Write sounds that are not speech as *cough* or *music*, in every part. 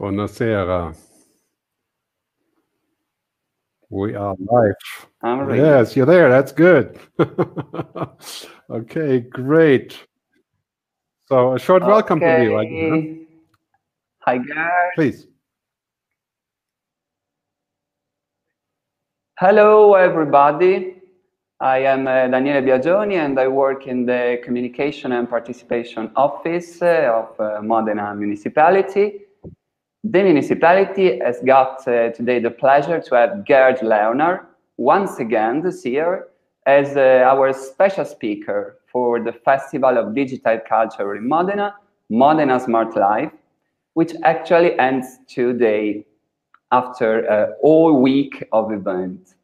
Buonasera. We are live. I'm ready. Yes, you're there. That's good. *laughs* okay, great. So a short welcome to you. I guess, huh? Okay. Hi, guys. Please. Hello, everybody. I am uh, Daniele Biagioni and I work in the Communication and Participation Office uh, of uh, Modena Municipality. The municipality has got uh, today the pleasure to have Gerd Leonhard once again this year as uh, our special speaker for the Festival of Digital Culture in Modena, Modena Smart Life, which actually ends today after uh, all week of event.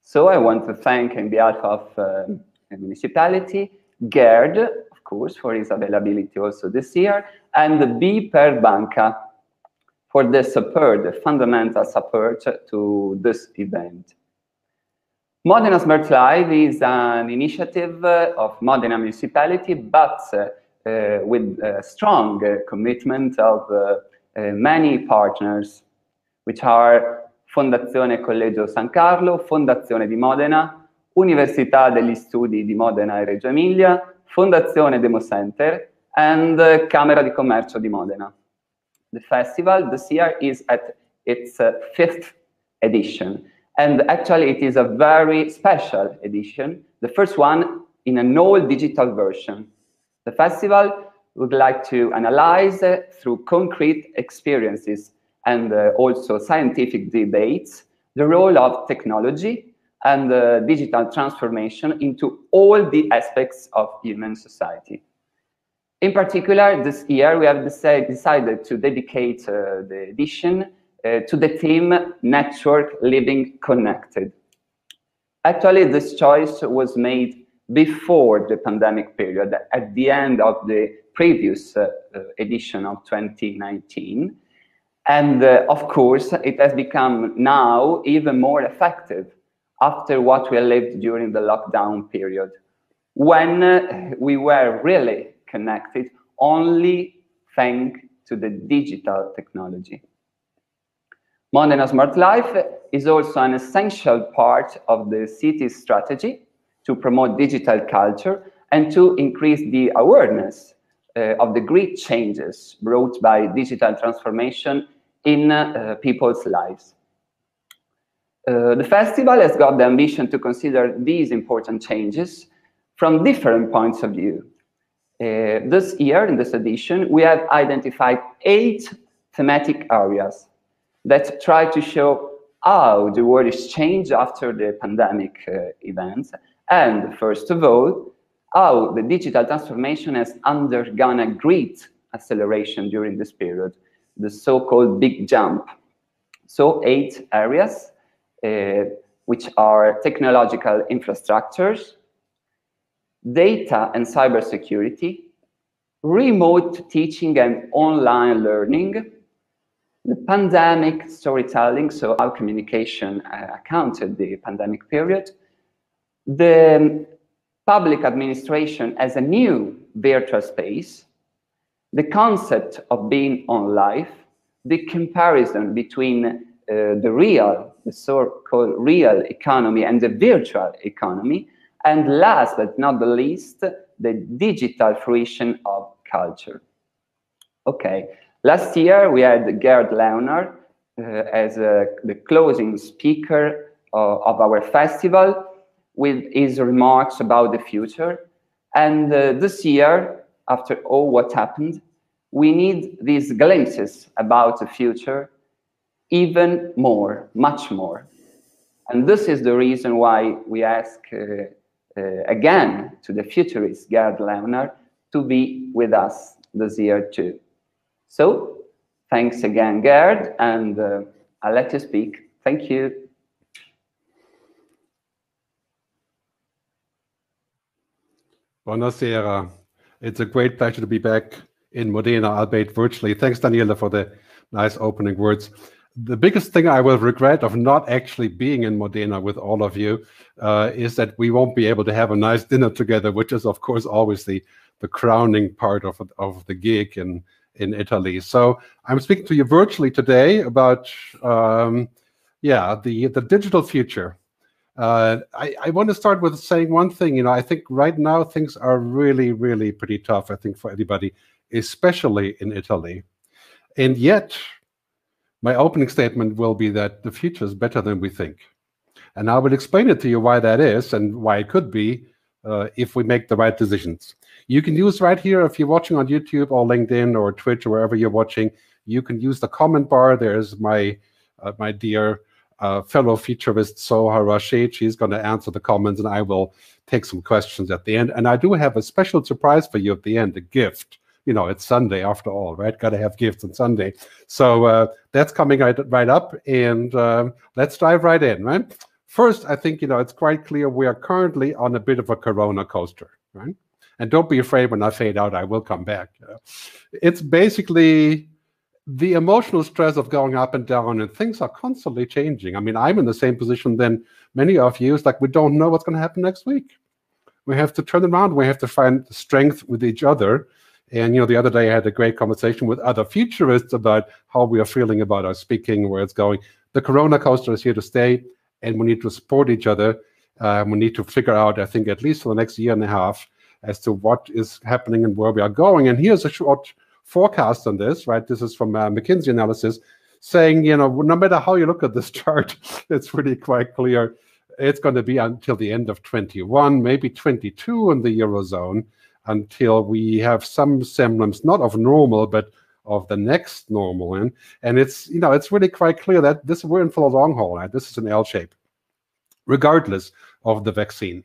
So I want to thank on behalf of uh, the municipality, Gerd, of course, for his availability also this year, and the BPER Banca for the support, the fundamental support to this event. Modena Smart Life is an initiative of Modena municipality, but uh, with a strong commitment of uh, uh, many partners, which are Fondazione Collegio San Carlo, Fondazione di Modena, Università degli Studi di Modena e Reggio Emilia, Fondazione Demo Center, and Camera di Commercio di Modena. The festival this year is at its uh, fifth edition. And actually, it is a very special edition, the first one in an all digital version. The festival would like to analyze uh, through concrete experiences and uh, also scientific debates the role of technology and uh, digital transformation into all the aspects of human society. In particular, this year we have decided to dedicate uh, the edition uh, to the theme Network Living Connected. Actually, this choice was made before the pandemic period, at the end of the previous uh, uh, edition of 2019. And uh, of course, it has become now even more effective after what we lived during the lockdown period, when uh, we were really connected only thanks to the digital technology. Modena Smart Life is also an essential part of the city's strategy to promote digital culture and to increase the awareness uh, of the great changes brought by digital transformation in uh, people's lives. Uh, the festival has got the ambition to consider these important changes from different points of view. Uh, this year, in this edition, we have identified eight thematic areas that try to show how the world is changed after the pandemic uh, events, and first of all, how the digital transformation has undergone a great acceleration during this period, the so-called big jump. So eight areas, uh, which are technological infrastructures, data and cybersecurity, remote teaching and online learning, the pandemic storytelling, so how communication uh, accounted the pandemic period, the public administration as a new virtual space, the concept of being on life, the comparison between uh, the real, the so-called real economy and the virtual economy, and last but not the least, the digital fruition of culture. Okay, last year we had Gerd Leonhard uh, as uh, the closing speaker uh, of our festival with his remarks about the future. And uh, this year, after all what happened, we need these glimpses about the future even more, much more. And this is the reason why we ask uh, again to the futurist Gerd Leonhard to be with us this year too. So, thanks again, Gerd, and uh, I'll let you speak. Thank you. Buonasera. It's a great pleasure to be back in Modena, albeit virtually. Thanks, Daniela, for the nice opening words. The biggest thing I will regret of not actually being in Modena with all of you uh, is that we won't be able to have a nice dinner together, which is, of course, always the, the crowning part of, of the gig. And, in Italy. So I'm speaking to you virtually today about, um, yeah, the the digital future. Uh, I, I want to start with saying one thing. You know, I think right now things are really, really pretty tough. I think for anybody, especially in Italy, and yet my opening statement will be that the future is better than we think, and I will explain it to you why that is and why it could be uh, if we make the right decisions. You can use right here if you're watching on YouTube or LinkedIn or Twitch or wherever you're watching. You can use the comment bar. There's my uh, my dear uh, fellow futurist Soha Rashid. She's going to answer the comments, and I will take some questions at the end. And I do have a special surprise for you at the end, a gift. You know, it's Sunday after all, right? Got to have gifts on Sunday. So uh, that's coming right, right up, and um, let's dive right in, right? First, I think you know it's quite clear we are currently on a bit of a Corona coaster, right? And don't be afraid when I fade out, I will come back. It's basically the emotional stress of going up and down, and things are constantly changing. I mean, I'm in the same position than many of you. It's like we don't know what's going to happen next week. We have to turn around. We have to find strength with each other. And you know, the other day I had a great conversation with other futurists about how we are feeling about our speaking, where it's going. The Corona coaster is here to stay, and we need to support each other. Um, we need to figure out, I think, at least for the next year and a half, as to what is happening and where we are going. And here's a short forecast on this, right? This is from uh, McKinsey analysis saying, you know, no matter how you look at this *laughs* chart, it's really quite clear it's going to be until the end of 21, maybe 22 in the Eurozone until we have some semblance, not of normal, but of the next normal. And, and it's, you know, it's really quite clear that this we're in for the long haul, right? This is an L shape, regardless of the vaccine.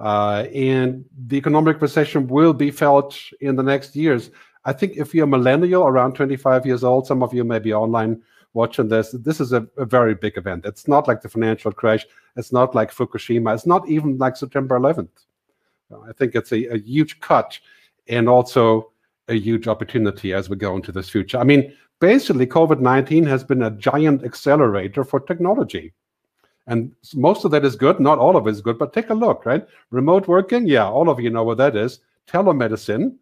Uh, and the economic recession will be felt in the next years. I think if you're a millennial around 25 years old, some of you may be online watching this. This is a, a, very big event. It's not like the financial crash. It's not like Fukushima. It's not even like September 11th. Uh, I think it's a, a huge cut and also a huge opportunity as we go into this future. I mean, basically, COVID 19 has been a giant accelerator for technology. And most of that is good. Not all of it is good, but take a look, right? Remote working, yeah, all of you know what that is. Telemedicine,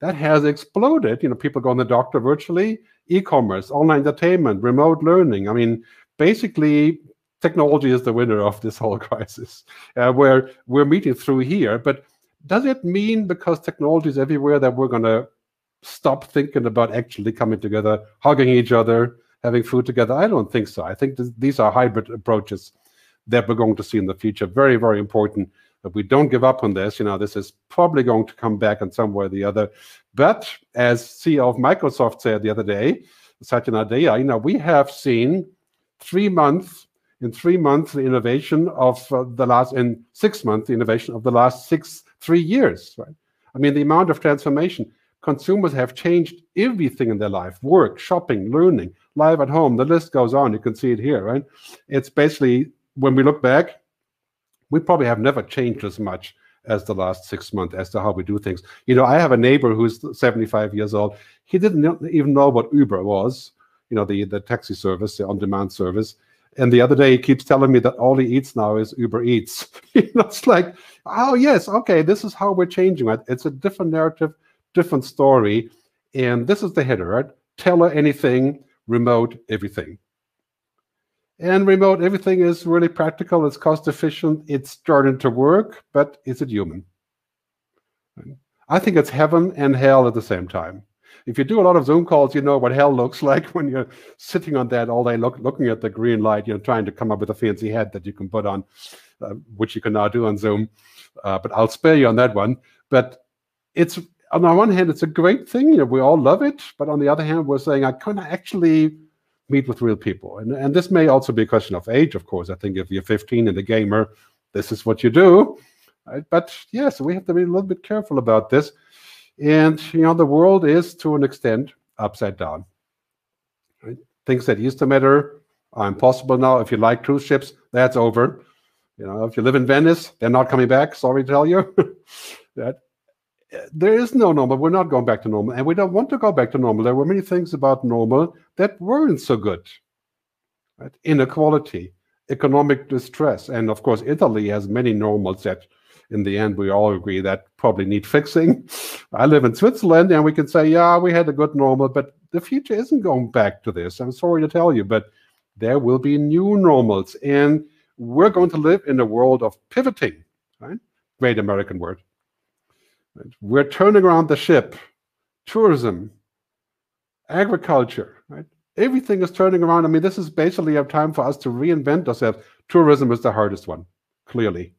that has exploded. You know, people going to the doctor virtually, e-commerce, online entertainment, remote learning. I mean, basically, technology is the winner of this whole *laughs* crisis, uh, where we're meeting through here. But does it mean because technology is everywhere that we're going to stop thinking about actually coming together, hugging each other, having food together? I don't think so. I think th- these are hybrid approaches that we're going to see in the future. Very, very important that we don't give up on this. You know, this is probably going to come back in some way or the other. But as CEO of Microsoft said the other day, Satya Nadella, you know, we have seen three months in three months the innovation of uh, the last in six months the innovation of the last six three years right i mean the amount of transformation consumers have changed everything in their life work shopping learning live at home the list goes on you can see it here right it's basically when we look back we probably have never changed as much as the last six months as to how we do things. You know, I have a neighbor who's 75 years old. He didn't even know what Uber was, you know, the, the taxi service, the on demand service. And the other day, he keeps telling me that all he eats now is Uber Eats. *laughs* it's like, oh, yes, okay, this is how we're changing it. It's a different narrative, different story. And this is the header, right? Tell her anything, remote everything. And remote, everything is really practical, it's cost efficient, it's starting to work, but is it human? I think it's heaven and hell at the same time. If you do a lot of Zoom calls, you know what hell looks *laughs* like when you're sitting on that all day, look, looking at the green light, you know, trying to come up with a fancy head that you can put on, uh, which you can now do on Zoom. Uh, but I'll spare you on that one. But it's on the one hand, it's a great thing. You know, we all love it. But on the other hand, we're saying I can actually meet with real people. And, and this may also be a question of age, of course. I think if you're 15 and a gamer, this is what you do. Right? But yes, we have to be a little bit careful about this. And, you know, the world is to an extent upside down. Right? Things that used to matter are impossible now. If you like cruise ships, that's over. You know, if you live in Venice, they're not coming back. Sorry to tell you. *laughs* that eh, there is no normal. We're not going back to normal, and we don't want to go back to normal. There were many things about normal that weren't so good. Right? Inequality, economic distress, and of course, Italy has many normals that in the end, we all agree that probably need fixing. I live in Switzerland, and we can say, yeah, we had a good normal, but the future isn't going back to this. I'm sorry to tell you, but there will be new normals, and we're going to live in a world of pivoting. Right? Great American word. We're turning around the ship. Tourism, agriculture, right? Everything is turning around. I mean, this is basically a time for us to reinvent ourselves. Tourism is the hardest one, clearly.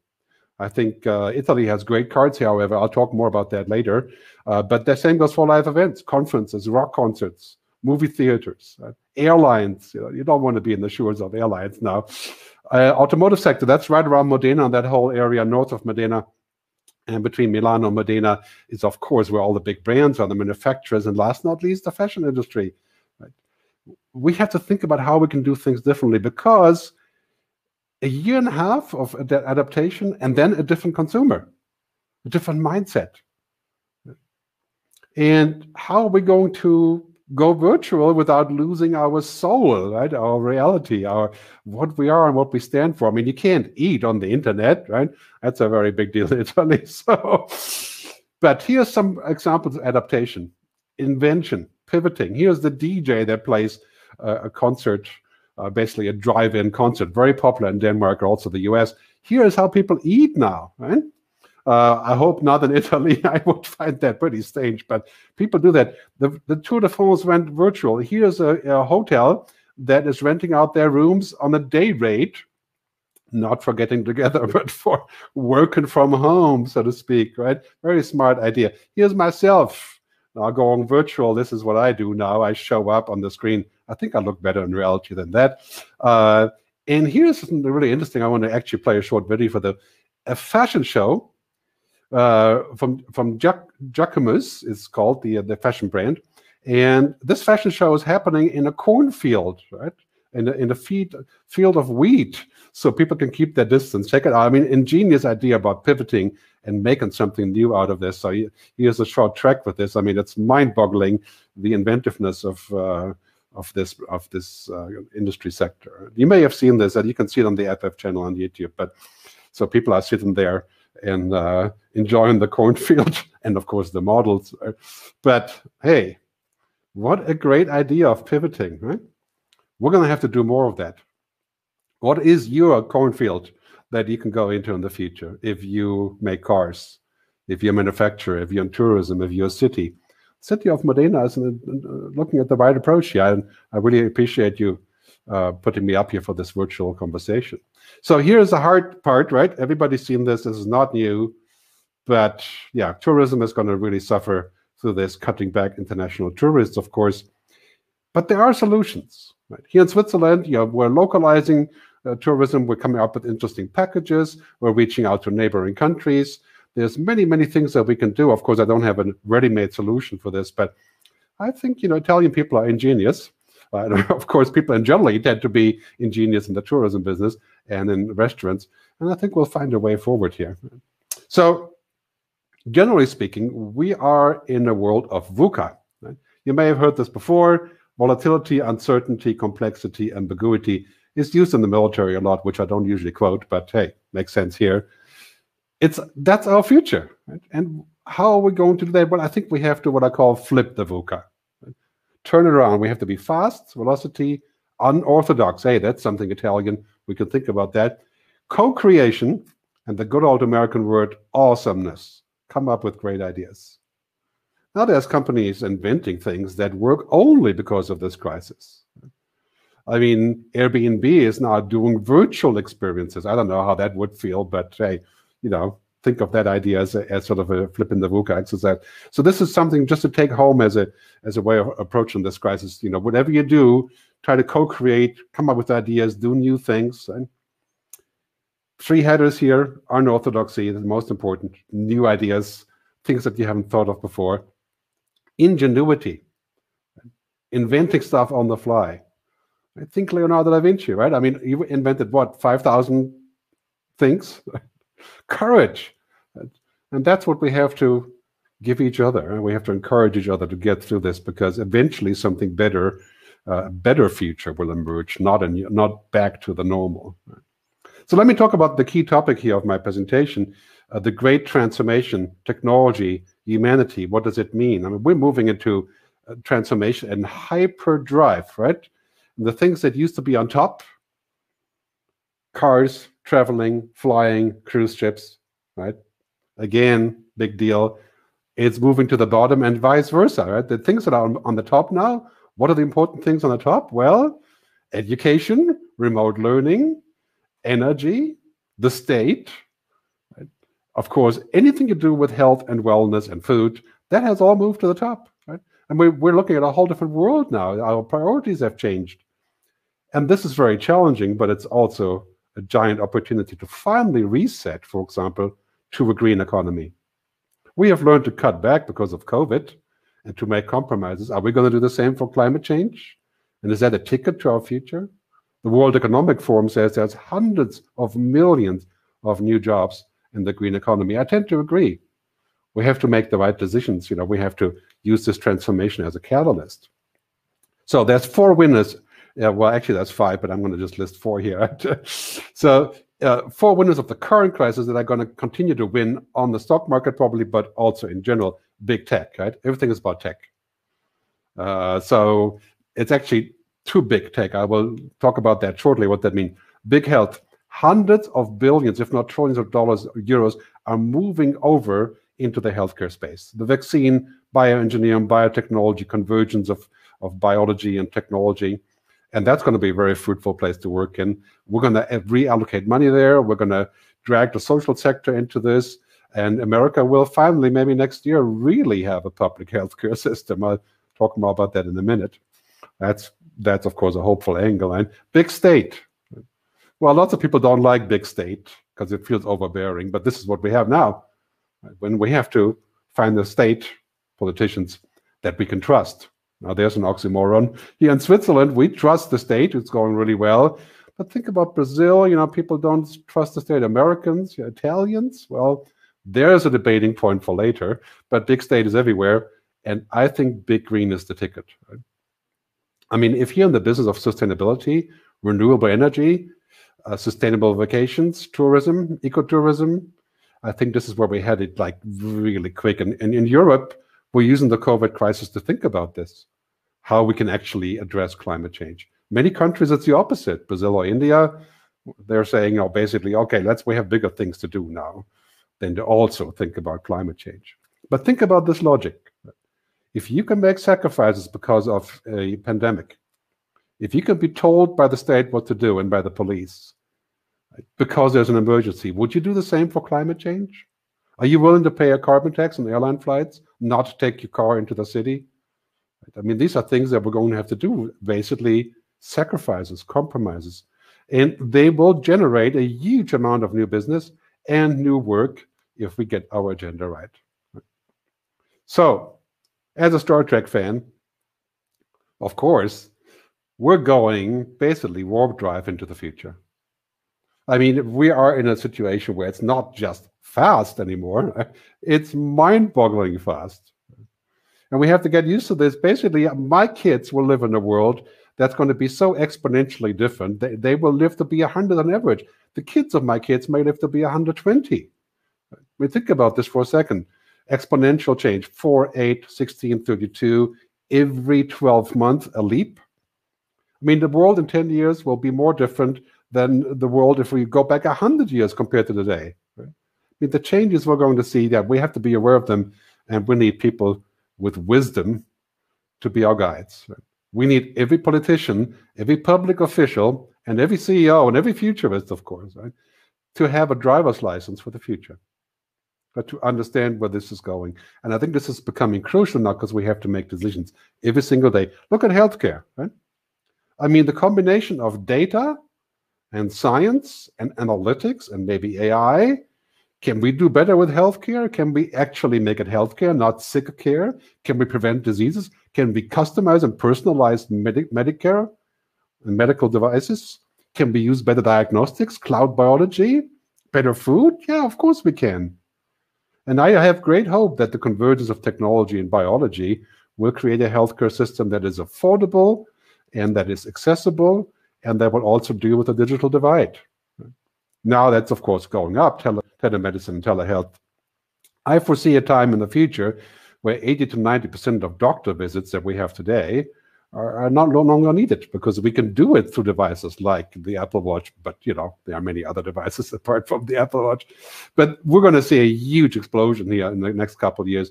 I think uh, Italy has great cards however. I'll talk more about that later. Uh, but the same goes for live events, conferences, rock concerts, movie theaters, uh, airlines. You, know, you don't want to be in the shores of airlines now. Uh, automotive sector, that's right around Modena, that whole area north of Modena and between Milano and Modena is, of course, where all the big brands are, the manufacturers, and last not least, the fashion industry. Right? We have to think about how we can do things differently because a year and a half of adaptation and then a different consumer, a different mindset. And how are we going to go virtual without losing our soul, right? Our reality, our what we are and what we stand for. I mean, you can't eat on the internet, right? That's a very big deal in Italy. *laughs* So, but here's some examples of adaptation, invention, pivoting. Here's the DJ that plays a concert, uh, basically a drive-in concert, very popular in Denmark, or also the US. Here is how people eat now, right? Uh, I hope not in *laughs* Italy. I would find that pretty strange, but people do that. The, the Tour de France went virtual. Here's a, a hotel that is renting out their rooms on a day rate, not for getting together, *laughs* but for working from home, so to speak, right? Very smart idea. Here's myself now going virtual. This is what I do now. I show up on the screen. I think I look better in reality than that. Uh, and here's something really interesting. I want to actually play a short video for the a fashion show uh, from from Jacquemus is called the the fashion brand, and this fashion show is happening in a cornfield, right? In a, in a feed, field of wheat, so people can keep their distance. Check it out. I mean, ingenious idea about pivoting and making something new out of this. So here's a short track with this. I mean, it's mind-boggling the inventiveness of. Uh, of this of this uh, industry sector. You may have seen this, and you can see it on the FF channel on YouTube. But so people are sitting there and uh, enjoying the cornfield *laughs* and of course the models. But hey, what a great idea of pivoting, right? We're going to have to do more of that. What is your cornfield that you can go into in the future if you make cars, if you're a manufacturer, if you're in tourism, if you're a city? City of Modena is looking at the right approach here, and I really appreciate you uh, putting me up here for this virtual conversation. So here's the hard part, right? Everybody's seen this. This is not new. But yeah, tourism is going to really suffer through this, cutting back international tourists, of course. But there are solutions. Right? Here in Switzerland, you know, we're localizing uh, tourism. We're coming up with interesting packages. We're reaching out to neighboring countries. There's many, many things that we can do. Of course, I don't have a ready-made solution for this, but I think you know Italian people are ingenious. Uh, *laughs* of course, people in general tend to be ingenious in the tourism business and in restaurants, and I think we'll find a way forward here. So generally speaking, we are in a world of VUCA. Right? You may have heard this before. Volatility, uncertainty, complexity, ambiguity is used in the military a lot, which I don't usually quote, but hey, makes sense here. It's that's our future. Right? And how are we going to do that? Well, I think we have to what I call flip the VUCA. Right? Turn it around. We have to be fast, velocity, unorthodox. Hey, that's something Italian. We can think about that. Co-creation and the good old American word awesomeness come up with great ideas. Now there's companies inventing things that work only because of this crisis. I mean, Airbnb is now doing virtual experiences. I don't know how that would feel, but hey, you know, think of that idea as, a, as sort of a flip in the VUCA exercise. So this is something just to take home as a as a way of approaching this crisis. You know, whatever you do, try to co-create, come up with ideas, do new things. And three headers here unorthodoxy the most important new ideas things that you haven't thought of before ingenuity inventing stuff on the fly i think leonardo da vinci right i mean he invented what 5000 things *laughs* courage and that's what we have to give each other we have to encourage each other to get through this because eventually something better uh, a better future will emerge not in not back to the normal? So let me talk about the key topic here of my presentation. uh, the great transformation, technology, humanity. What does it mean? I mean, we're moving into uh, transformation and hyperdrive, right? And the things that used to be on top, cars, traveling, flying, cruise ships, right? Again, big deal. It's moving to the bottom and vice versa, right? The things that are on, on the top now, what are the important things on the top? Well, education, remote learning, energy, the state, right? of course, anything to do with health and wellness and food, that has all moved to the top, right? And we're, we're looking at a whole different world now. Our priorities have changed. And this is very challenging, but it's also a giant opportunity to finally reset, for example, to a green economy. We have learned to cut back because of COVID and to make compromises. Are we going to do the same for climate change? And is that a ticket to our future? The World Economic Forum says there's hundreds of millions of new jobs in the green economy. I tend to agree. We have to make the right decisions. You know, we have to use this transformation as a catalyst. So there's four winners. Yeah, well, actually, that's five, but I'm going to just list four here. *laughs* so uh, four winners of the current crisis that are going to continue to win on the stock market, probably, but also in general, big tech. Right? Everything is about tech. Uh, so it's actually too big tech. I will talk about that shortly, what that means. Big health, hundreds of billions, if not trillions of dollars, euros, are moving over into the healthcare space. The vaccine, bioengineering, biotechnology, convergence of, of biology and technology. And that's going to be a very fruitful place to work in. We're going to reallocate money there. We're going to drag the social sector into this. And America will finally, maybe next year, really have a public healthcare *laughs* system. I'll talk more about that in a minute. That's that's of course a hopeful angle. And big state. Well, lots of people don't like big state because it feels overbearing, but this is what we have now. When we have to find the state politicians that we can trust. Now there's an oxymoron. Here in Switzerland, we trust the state, it's going really well. But think about Brazil, you know, people don't trust the state. Americans, Italians, well, there's a debating point for later, but big state is everywhere. And I think big green is the ticket. Right? I mean, if you're in the business of sustainability, renewable energy, uh, sustainable vacations, tourism, ecotourism, I think this is where we headed like really quick. And, and in Europe, we're using the COVID crisis to think about this, how we can actually address climate change. Many countries, it's the opposite. Brazil or India, they're saying, oh, basically, okay, let's we have bigger things to do now than to also think about climate change. But think about this logic if you can make sacrifices because of a pandemic, if you can be told by the state what to do and by the police because there's an emergency, would you do the same for climate change? Are you willing to pay a carbon tax on airline flights, not take your car into the city? I mean, these are things that we're going to have to do, basically sacrifices, compromises. And they will generate a huge amount of new business and new work if we get our agenda right. So as a Star Trek fan, of course, we're going basically warp drive into the future. I mean, we are in a situation where it's not just fast anymore, *laughs* it's mind boggling fast. And we have to get used to this. Basically, my kids will live in a world that's going to be so exponentially different. They, they will live to be 100 on average. The kids of my kids may live to be 120. I mean, think about this for a second exponential change 4, 8, 16, 32, every 12 months, a leap. I mean, the world in 10 years will be more different than the world if we go back 100 years compared to today. Right? I mean, the changes we're going to see that we have to be aware of them, and we need people with wisdom to be our guides. Right? We need every politician, every public official, and every CEO and every futurist, of course, right, to have a driver's license for the future but to understand where this is going. And I think this is becoming crucial now because we have to make decisions every single day. Look at healthcare, right? I mean, the combination of data and science and analytics and maybe AI. Can we do better with healthcare? Can we actually make it healthcare, not sick care? Can we prevent diseases? Can we customize and personalize med- Medicare and medical devices? Can we use better diagnostics, cloud biology, better food? Yeah, of course we can. And I have great hope that the convergence of technology and biology will create a healthcare system that is affordable and that is accessible and that will also deal with the digital divide. Now that's of course going up. Tele telemedicine telehealth. I foresee a time in the future where 80 to 90% of doctor visits that we have today are, are not no longer needed because we can do it through devices like the Apple Watch. But you know, there are many other devices *laughs* apart from the Apple Watch. But we're going to see a huge explosion here in the next couple of years.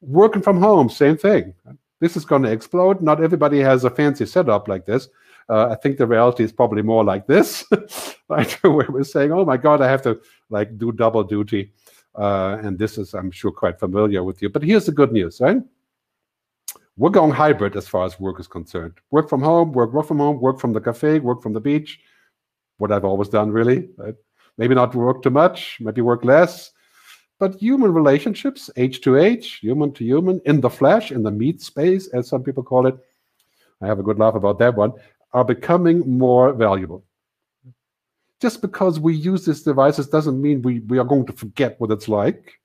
Working from home, same thing. This is going to explode. Not everybody has a fancy setup like this. Uh, I think the reality is probably more like this, *laughs* right? *laughs* Where we're saying, "Oh my God, I have to like do double duty," uh, and this is, I'm sure, quite familiar with you. But here's the good news, right? We're going hybrid as far as work is concerned. Work from home, work work from home, work from the cafe, work from the beach. What I've always done, really. Right? Maybe not work too much, maybe work less. But human relationships, H to H, human to human, in the flesh, in the meat space, as some people call it, I have a good laugh about that one, are becoming more valuable. Just because we use these devices doesn't mean we, we are going to forget what it's like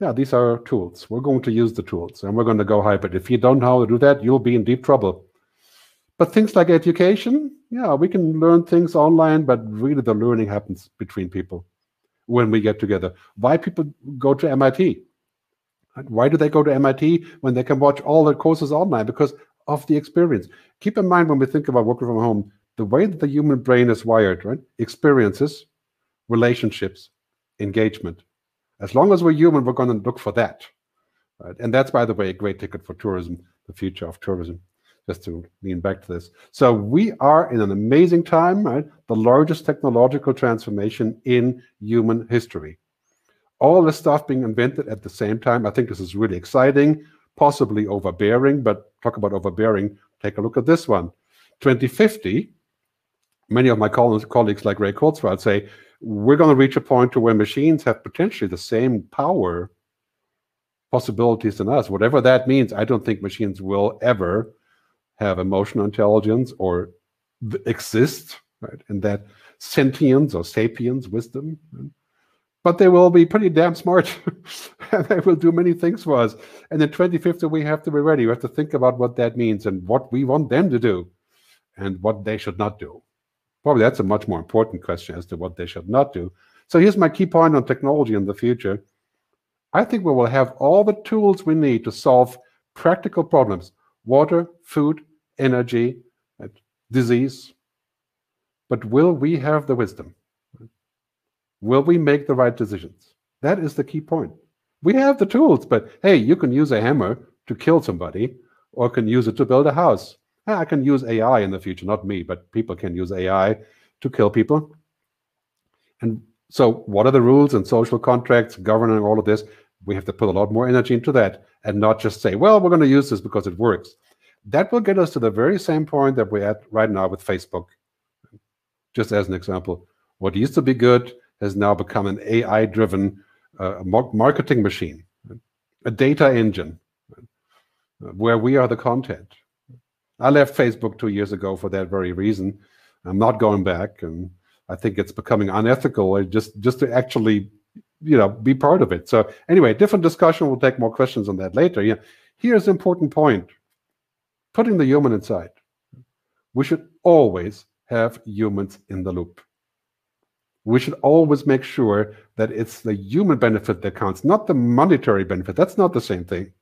yeah, these are tools. We're going to use the tools and we're going to go hybrid. If you don't know how to do that, you'll be in deep trouble. But things like education, yeah, we can learn things online, but really the learning happens between people when we get together. Why people go to MIT? Why do they go to MIT when they can watch all the courses online? Because of the experience. Keep in mind when we think about working from home, the way that the human brain is wired, right? Experiences, relationships, engagement. As long as we're human, we're going to look for that. Right? And that's, by the way, a great ticket for tourism, the future of tourism, just to lean back to this. So we are in an amazing time, right? The largest technological transformation in human history. All this stuff being invented at the same time. I think this is really exciting, possibly overbearing, but talk about overbearing. Take a look at this one. 2050, many of my colleagues like Ray Kurzweil say we're going to reach a point to where machines have potentially the same power possibilities than us. Whatever that means, I don't think machines will ever have emotional intelligence or exist right, in that sentience or sapience wisdom. Right? But they will be pretty damn smart *laughs* and they will do many things for us. And in 2050, we have to be ready. We have to think about what that means and what we want them to do and what they should not do. Probably that's a much more important question as to what they should not do. So here's my key point on technology in the future. I think we will have all the tools we need to solve practical problems water, food, energy, disease. But will we have the wisdom? Will we make the right decisions? That is the key point. We have the tools, but hey, you can use a hammer to kill somebody or can use it to build a house. Ah, I can use AI in the future, not me, but people can use AI to kill people. And so, what are the rules and social contracts governing all of this? We have to put a lot more energy into that and not just say, well, we're going to use this because it works. That will get us to the very same point that we're at right now with Facebook. Just as an example, what used to be good has now become an AI driven uh, marketing machine, a data engine where we are the content. I left Facebook two years ago for that very reason. I'm not going back, and I think it's becoming unethical just just to actually, you know, be part of it. So anyway, different discussion. We'll take more questions on that later. Yeah, here's important point: putting the human inside. We should always have humans in the loop. We should always make sure that it's the human benefit that counts, not the monetary benefit. That's not the same thing.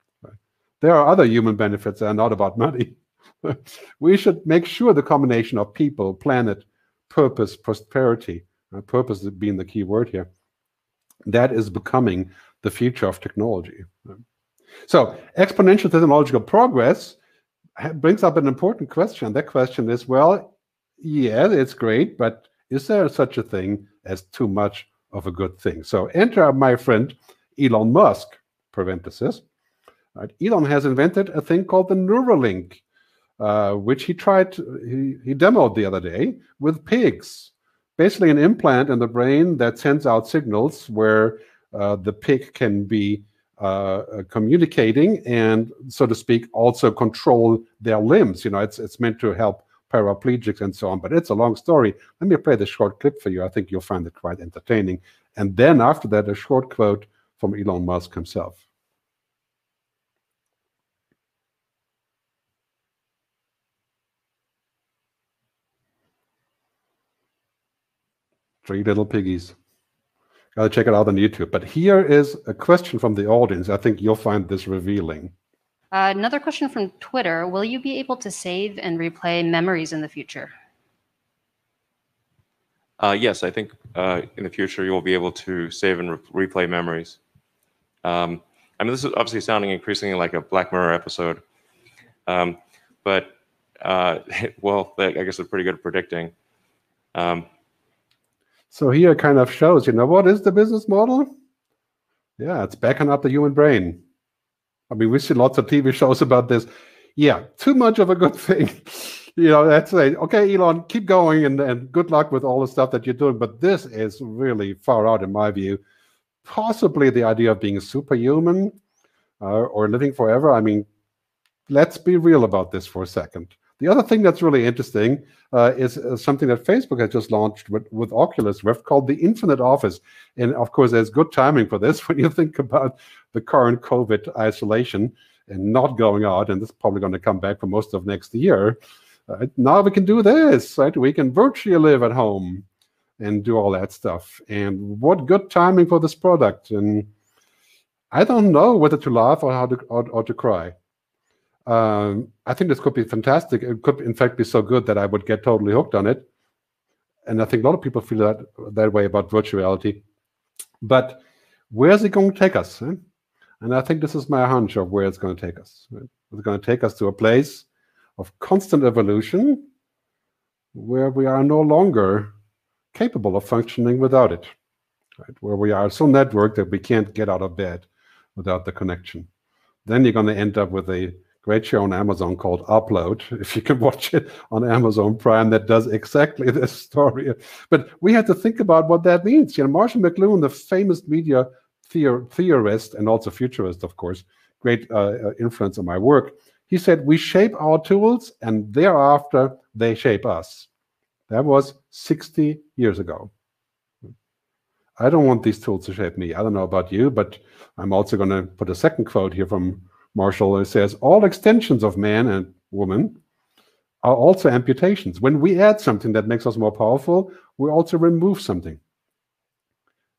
There are other human benefits that are not about money. *laughs* we should make sure the combination of people, planet, purpose, prosperity, uh, purpose being the key word here, that is becoming the future of technology. So, exponential technological progress brings up an important question. That question is well, yeah, it's great, but is there such a thing as too much of a good thing? So, enter my friend Elon Musk, parenthesis. Right. Elon has invented a thing called the Neuralink, uh, which he tried, to, he, he demoed the other day with pigs. Basically, an implant in the brain that sends out signals where uh, the pig can be uh, uh, communicating and, so to speak, also control their limbs. You know, it's it's meant to help paraplegics and so on. But it's a long story. Let me play the short clip for you. I think you'll find it quite entertaining. And then after that, a short quote from Elon Musk himself. Three little piggies. Gotta check it out on YouTube. But here is a question from the audience. I think you'll find this revealing. Uh, another question from Twitter Will you be able to save and replay memories in the future? Uh, yes, I think uh, in the future you will be able to save and re replay memories. Um, I mean, this is obviously sounding increasingly like a Black Mirror episode, um, but uh, *laughs* well, I guess they're pretty good at predicting. Um, so here it kind of shows, you know, what is the business model? Yeah, it's backing up the human brain. I mean, we see lots of TV shows about this. Yeah, too much of a good *laughs* thing. you know, that's like, okay, Elon, keep going and, and good luck with all the stuff that you're doing. But this is really far out in my view. Possibly the idea of being superhuman uh, or living forever. I mean, let's be real about this for a second. The other thing that's really interesting uh, is uh, something that Facebook has just launched with, with Oculus Rift called the Infinite Office. And of course, there's good timing for this *laughs* when you think about the current COVID isolation and not going out. And this is probably going to come back for most of next year. Uh, now we can do this, right? We can virtually live at home and do all that stuff. And what good timing for this product. And I don't know whether to laugh or how to or, or to cry. Um, I think this could be fantastic. It could, in fact, be so good that I would get totally hooked on it. And I think a lot of people feel that that way about virtual reality. But where's it going to take us? Eh? And I think this is my hunch of where it's going to take us. It's going to take us to a place of constant evolution where we are no longer capable of functioning without it, right? where we are so networked that we can't get out of bed without the connection. Then you're going to end up with a great show on Amazon called Upload. *laughs* If you can watch it on Amazon Prime, that does exactly *laughs* this story. But we had to think about what that means. You know, Marshall McLuhan, the famous media theor- theorist and also futurist, of course, great uh, uh, influence on my work. He said, We shape our tools and thereafter they shape us. That was 60 years ago. I don't want these tools to shape me. I don't know about you, but I'm also going to put a second quote here from Marshall It says all extensions of man and woman are also amputations. When we add something that makes us more powerful, we also remove something.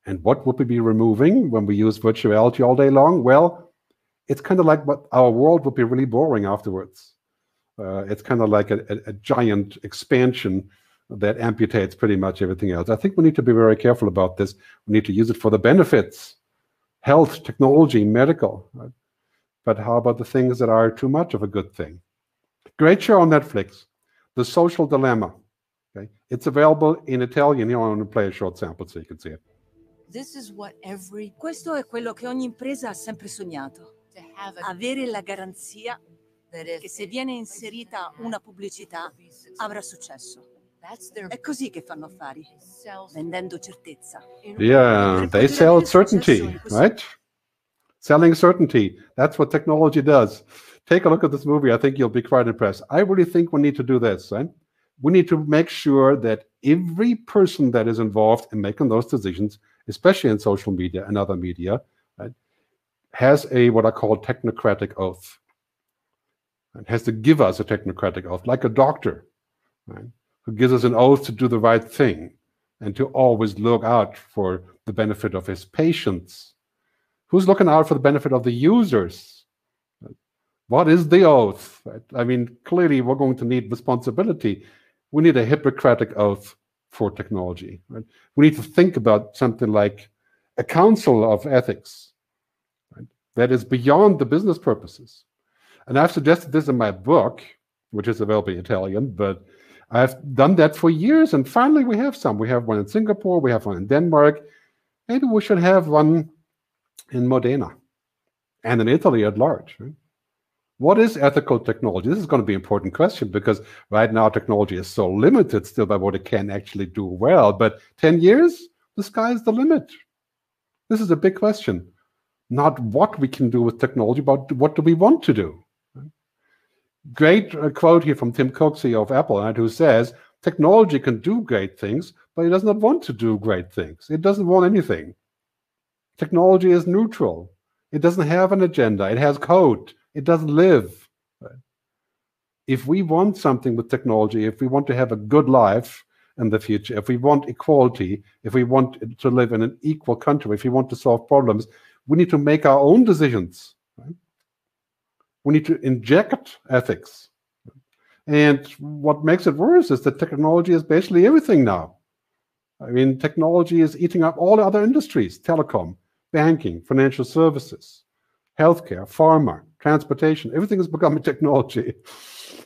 And what would we be removing when we use virtuality all day long? Well, it's kind of like what our world would be really boring afterwards. Uh, it's kind of like a, a, a, giant expansion that amputates pretty much everything else. I think we need to be very careful about this. We need to use it for the benefits, health, technology, medical. Right? But how about the things that are too much of a good thing? Great show on Netflix, The Social Dilemma. Okay, it's available in Italian. I want to play a short sample so you can see it. This is what every... Questo è quello che ogni impresa ha sempre sognato. Avere la garanzia che se viene inserita una pubblicità avrà successo. È così che fanno affari, vendendo certezza. Yeah, they sell certainty, right? selling certainty. That's what technology does. Take a look at this movie. I think you'll be quite impressed. I really think we need to do this. Right? We need to make sure that every person that is involved in making those decisions, especially in social media and other media, right, has a what I call technocratic oath. It has to give us a technocratic oath, like a doctor, right, who gives us an oath to do the right thing and to always look out for the benefit of his patients Who's looking out for the benefit of the users? What is the oath? I mean, clearly we're going to need responsibility. We need a Hippocratic oath for technology. Right? We need to think about something like a council of ethics right? that is beyond the business purposes. And I've suggested this in my book, which is available in Italian, but I've done that for years, and finally we have some. We have one in Singapore, we have one in Denmark. Maybe we should have one in Modena and in Italy at large. Right? What is ethical technology? This is going to be an important question because right now technology is so limited still by what it can actually do well. But 10 years, the sky is the limit. This is a big question. Not what we can do with technology, but what do we want to do? Great quote here from Tim Cook, CEO of Apple, right, who says, technology can do great things, but it does not want to do great things. It doesn't want anything. Technology is neutral. It doesn't have an agenda. It has code. It doesn't live. If we want something with technology, if we want to have a good life, in the future, if we want equality, if we want to live in an equal country, if we want to solve problems, we need to make our own decisions. Right? We need to inject ethics. And what makes it worse is that technology is basically everything now. I mean, technology is eating up all the other industries telecom, banking, financial services, healthcare, pharma, transportation. Everything is becoming technology.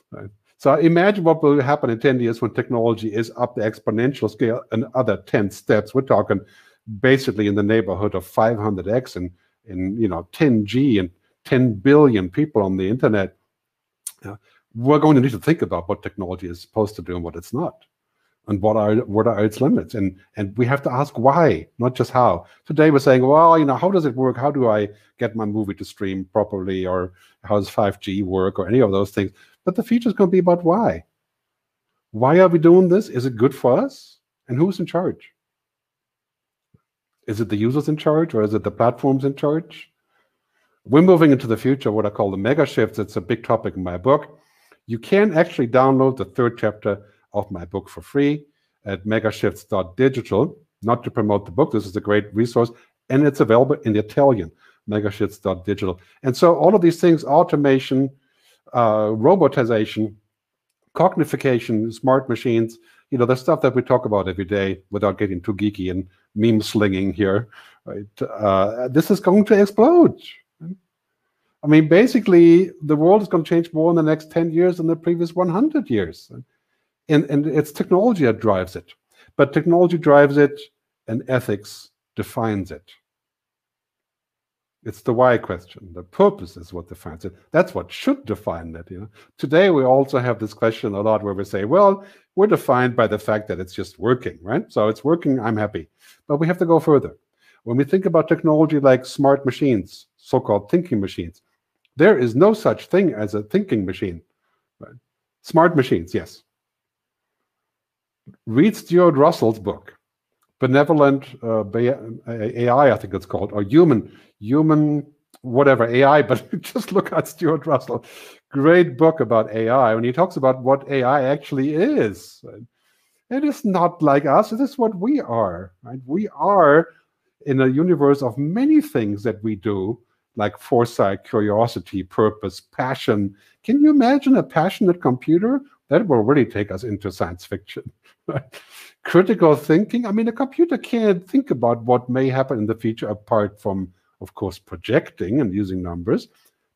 Right? So imagine what will happen in 10 years when technology is up the exponential scale another 10 steps. We're talking basically in the neighborhood of 500x and, in you know 10G and 10 billion people on the internet. Uh, we're going to need to think about what technology is supposed to do and what it's not and what are what are its limits? And and we have to ask why not just how. Today we're saying well you know how does it work? How do i get my movie to stream properly? Or how does 5g work? Or any of those things. But the future is going to be about why. Why are we doing this? Is it good for us? And who's in charge? Is it the users in charge or is it the platforms in charge? We're moving into the future what i call the mega shifts. It's a big topic in my book. You can actually download the third chapter of my book for free at megashifts.digital. Not to promote the book, this is a great resource, and it's available in the Italian, megashifts.digital. And so all of these things, automation, uh, robotization, cognification, smart machines, you know, the stuff that we talk about every day without getting too geeky and meme slinging here, right? Uh, this is going to explode. I mean, basically, the world is going to change more in the next 10 years than the previous 100 years and, and it's technology that drives it. But technology drives it, and ethics defines it. It's the why question. The purpose is what defines it. That's what should define it. You know? Today we also have this question a lot where we say, well, we're defined by the fact that it's just working, right? So it's working, I'm happy. But we have to go further. When we think about technology like smart machines, so-called thinking machines, there is no such thing as a thinking machine. Right? Smart machines, yes read Stuart Russell's book, Benevolent uh, AI, I think it's called, or Human, Human, whatever AI, *laughs* but just look at Stuart Russell. Great book about AI when he talks about what AI actually is. It is not like us, it is what we are. Right? We are in a universe of many things that we do, like foresight, curiosity, purpose, passion. Can you imagine a passionate computer? That will really take us into science fiction. *laughs* Critical thinking. I mean, a computer can't think about what may happen in the future apart from, of course, projecting and using numbers,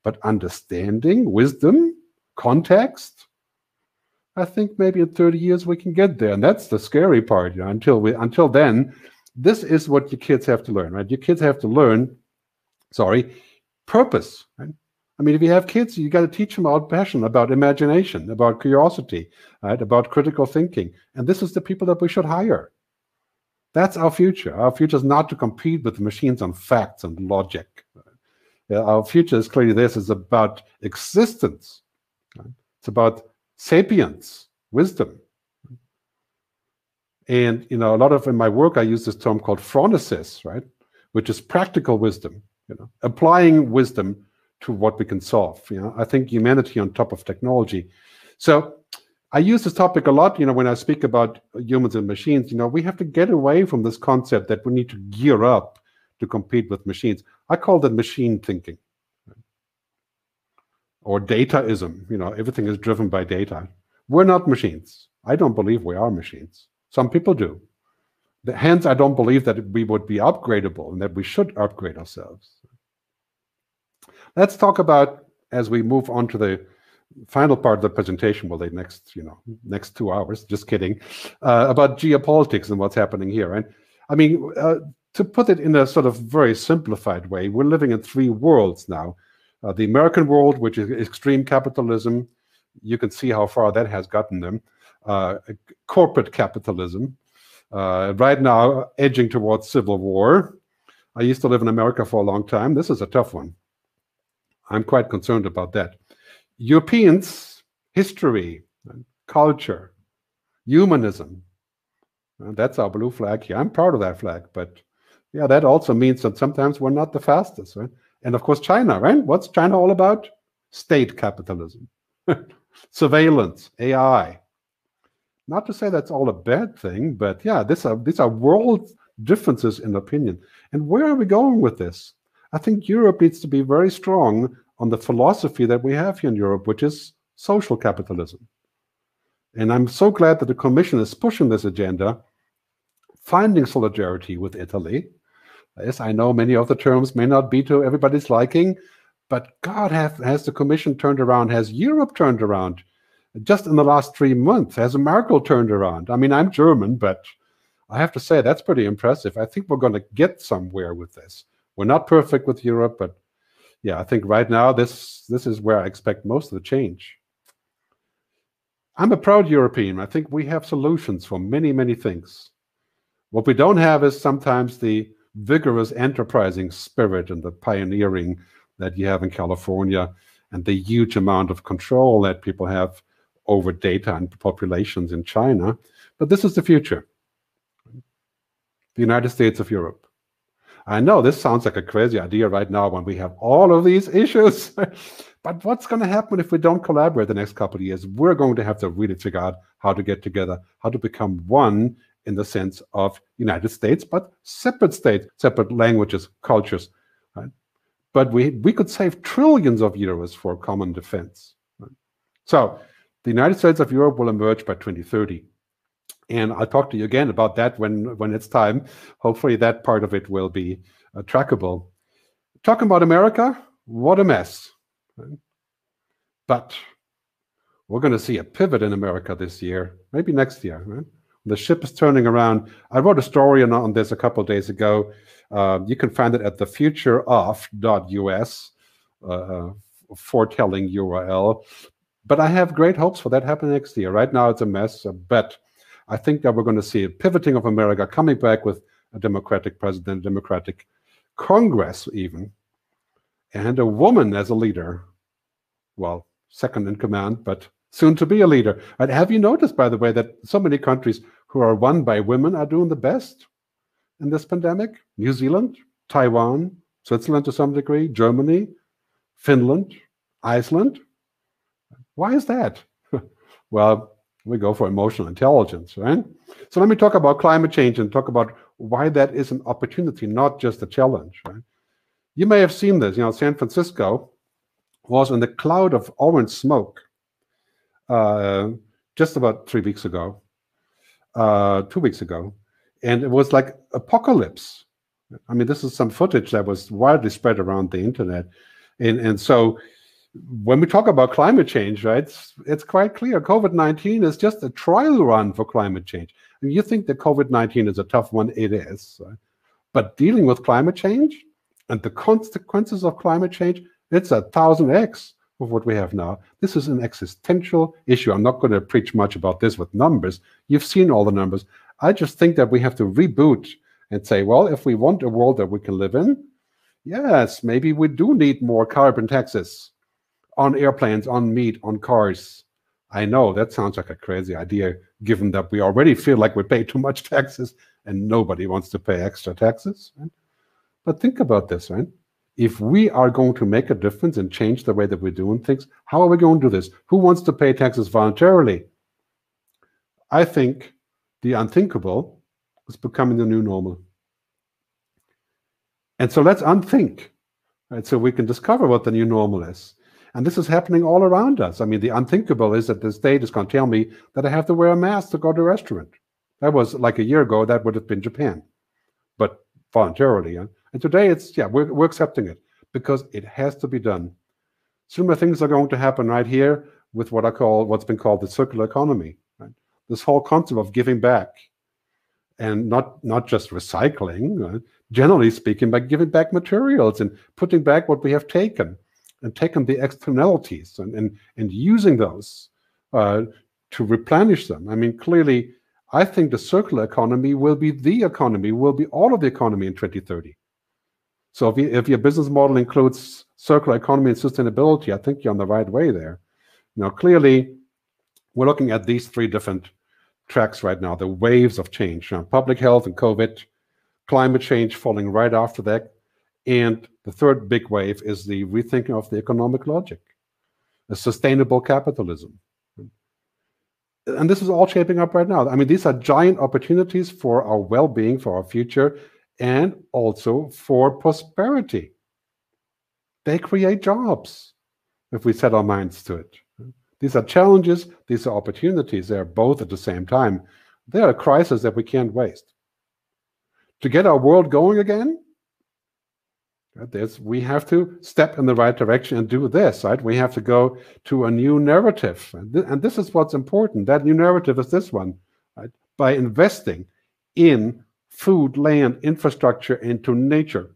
but understanding, wisdom, context. I think maybe in 30 years we can get there. And that's the scary part. You know, until we until then, this is what your kids have to learn, right? Your kids have to learn, sorry, purpose. Right? I mean, if you have kids, you got to teach them about passion, about imagination, about curiosity, right? About critical thinking. And this is the people that we should hire. That's our future. Our future is not to compete with machines on facts and logic. Uh, our future is clearly this is about existence. Right? It's about sapience, wisdom. And you know, a lot of in my work I use this term called phronesis, right? Which is practical wisdom, you know, applying wisdom to what we can solve. You know, I think humanity on top of technology. So I use this topic a lot, you know, when I speak about humans and machines, you know, we have to get away from this concept that we need to gear up to compete with machines. I call that machine thinking. Or dataism, you know, everything is driven by data. We're not machines. I don't believe we are machines. Some people do. Hence, I don't believe that we would be upgradable and that we should upgrade ourselves. Let's talk about as we move on to the final part of the presentation, well, the next, you know, next two hours, just kidding, uh, about geopolitics and what's happening here. And I mean, uh, to put it in a sort of very simplified way, we're living in three worlds now. Uh, the American world, which is extreme capitalism, you can see how far that has gotten them. Uh, corporate capitalism, uh, right now edging towards civil war. I used to live in America for a long time. This is a tough one. I'm quite concerned about that. Europeans, history, culture, humanism. Uh, that's our blue flag here. I'm proud of that flag, but yeah, that also means that sometimes we're not the fastest, right? And of course, China, right? What's China all about? State capitalism, *laughs* surveillance, AI. Not to say that's all a bad thing, but yeah, this are, these are world differences in opinion. And where are we going with this? I think Europe needs to be very strong on the philosophy that we have here in Europe, which is social capitalism. And I'm so glad that the Commission is pushing this agenda, finding solidarity with Italy. Yes, I know many of the terms may not be to everybody's liking, but God, have, has the Commission turned around? Has Europe turned around? Just in the last three months, has Merkel turned around? I mean, I'm German, but I have to say that's pretty impressive. I think we're going to get somewhere with this. We're not perfect with Europe, but yeah, I think right now this this is where I expect most of the change. I'm a proud European. I think we have solutions for many, many things. What we don't have is sometimes the vigorous enterprising spirit and the pioneering that you have in California and the huge amount of control that people have over data and populations in China. But this is the future. The United States of Europe. I know this sounds like a crazy idea right now when we have all of these *laughs* issues. but what's going to happen if we don't collaborate the next couple of years? We're going to have to really figure out how to get together, how to become one in the sense of United States, but separate states, separate languages, cultures. Right? But we, we could save trillions of euros for common defense. Right? So the United States of Europe will emerge by 2030 and I'll talk to you again about that when when it's time. Hopefully, that part of it will be uh, trackable. Talking about America, what a mess. But we're going to see a pivot in America this year, maybe next year. Right? The ship is turning around. I wrote a story on, on this a couple days ago. Uh, you can find it at the futureof.us, uh, uh, foretelling URL. But I have great hopes for that happening next year. Right now, it's a mess, but I think that we're going to see a pivoting of America coming back with a Democratic president, a Democratic Congress, even, and a woman as a leader. Well, second in command, but soon to be a leader. And have you noticed, by the way, that so many countries who are run by women are doing the best in this pandemic? New Zealand, Taiwan, Switzerland to some degree, Germany, Finland, Iceland. Why is that? *laughs* well, we go for emotional intelligence, right? So let me talk about climate change and talk about why that is an opportunity, not just a challenge, right? You may have seen this. You know, San Francisco was in the cloud of orange smoke uh, just about three weeks ago, uh, two weeks ago, and it was like apocalypse. I mean, this is some footage that was widely spread around the internet, and and so when we talk about climate change, right, it's, it's quite clear COVID 19 is just a trial run for climate change. And you think that COVID 19 is a tough one, it is. Right? But dealing with climate change and the consequences of climate change, it's a thousand X of what we have now. This is an existential issue. I'm not going to preach much about this with numbers. You've seen all the numbers. I just think that we have to reboot and say, well, if we want a world that we can live in, yes, maybe we do need more carbon taxes on airplanes, on meat, on cars. I know that sounds like a crazy idea, given that we already feel like we pay too much *laughs* taxes and nobody wants to pay extra taxes. Right? But think about this, right? If we are going to make a difference and change the way that we're doing things, how are we going to do this? Who wants to pay taxes voluntarily? I think the unthinkable is becoming the new normal. And so let's unthink, right? So we can discover what the new normal is. And this is happening all around us. I mean, the unthinkable is that the state is going to tell me that I have to wear a mask to go to a restaurant. That was like a year ago, that would have been Japan, but voluntarily. And today it's, yeah, we're, we're accepting it because it has to be done. Similar things are going to happen right here with what I call, what's been called the circular economy. Right? This whole concept of giving back and not not just recycling, uh, generally speaking, by giving back materials and putting back what we have taken and taken the externalities and, and, and using those uh, to replenish them. I mean, clearly, I think the circular economy will be the economy, will be all of the economy in 2030. So if, you, if your business model includes circular economy and sustainability, I think you're on the right way there. Now, clearly, we're looking at these three different tracks right now, the waves of change. Now, public health and COVID, climate change falling right after that, and the third big wave is the rethinking of the economic logic, a sustainable capitalism. and this is all shaping up right now. I mean, these are giant opportunities for our well-being, for our future, and also for prosperity. They create jobs if we set our minds to it. These are challenges, these are opportunities. They are both at the same time. They are a crisis that we can't waste. To get our world going again, there's, we have to step in the right direction and do this, right? We have to go to a new narrative. And, th and this is what's important. That new narrative is this one, right? By investing in food, land, infrastructure, into nature.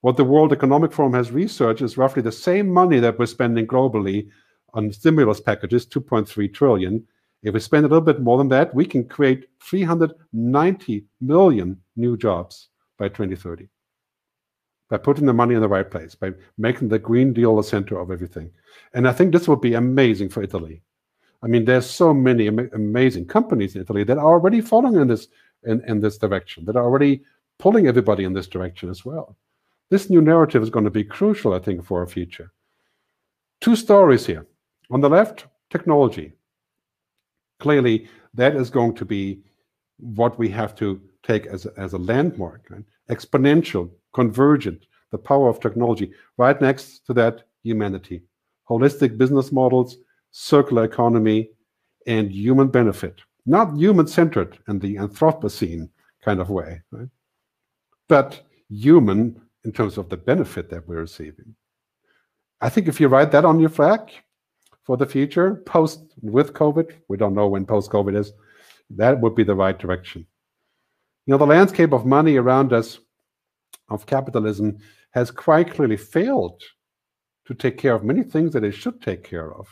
What the World Economic Forum has researched is roughly the same money that we're spending globally on stimulus packages, 2.3 trillion. If we spend a little bit more than that, we can create 390 million new jobs by 2030 by putting the money in the right place, by making the Green Deal the center of everything. And I think this would be amazing for Italy. I mean, there's so many am amazing companies in Italy that are already following in this in, in this direction, that are already pulling everybody in this direction as well. This new narrative is going to be crucial, I think, for our future. Two stories here. On the left, technology. Clearly, that is going to be what we have to take as a, as a landmark. Right? Exponential convergent, the power of technology. Right next to that, humanity. Holistic business models, circular economy, and human benefit. Not human-centered in the Anthropocene kind of way, right? but human in terms of the benefit that we're receiving. I think if you write that on your flag for the future, post with COVID, we don't know when post-COVID is, that would be the right direction. You know, the landscape of money around us of capitalism has quite clearly failed to take care of many things that it should take care of.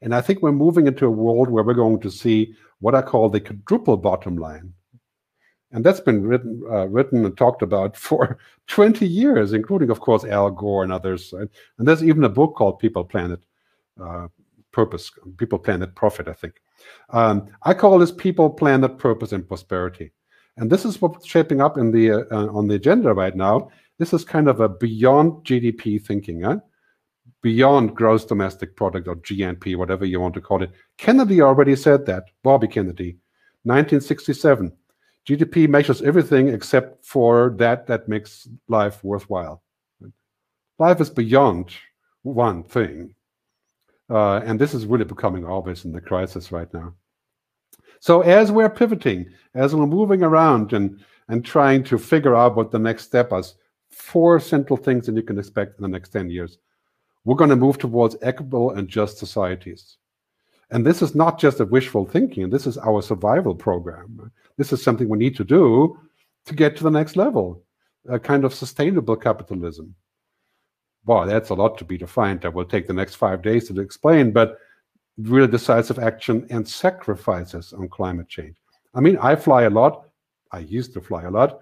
And I think we're moving into a world where we're going to see what I call the quadruple bottom line. And that's been written, uh, written and talked about *laughs* for 20 years, including, of course, Al Gore and others. And there's even a book called People, Planet, uh, Purpose, People, Planet, Profit, I think. Um, I call this People, Planet, Purpose, and Prosperity. And this is what's shaping up in the uh, on the agenda right now. This is kind of a beyond GDP thinking, beyond gross domestic product or GNP, whatever you want to call it. Kennedy already said that, Bobby Kennedy, 1967. GDP measures everything except for that that makes life worthwhile. Life is beyond one thing. Uh, and this is really becoming obvious in the crisis right now. So as we're pivoting, as we're moving around and, and trying to figure out what the next step is, four central things that you can expect in the next 10 years. We're going to move towards equitable and just societies. And this is not just a wishful thinking. This is our survival program. This is something we need to do to get to the next level, a kind of sustainable capitalism. Wow, that's a lot to be defined. That will take the next five days to explain, but real decisive action and sacrifices on climate change. I mean, I fly a lot. I used to fly a lot.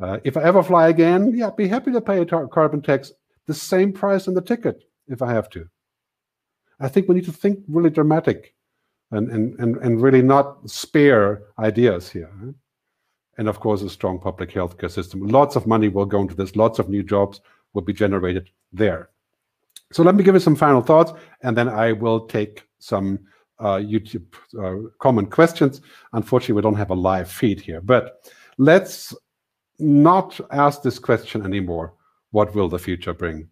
Uh, if I ever fly again, yeah, be happy to pay a carbon tax the same price on the ticket if I have to. I think we need to think really dramatic and, and, and, and really not spare ideas here. And of course, a strong public healthcare system. Lots of money will go into this. Lots of new jobs will be generated there. So let me give you some final thoughts, and then I will take some uh, YouTube uh, common questions. Unfortunately, we don't have a live feed here, but let's not ask this question anymore. What will the future bring?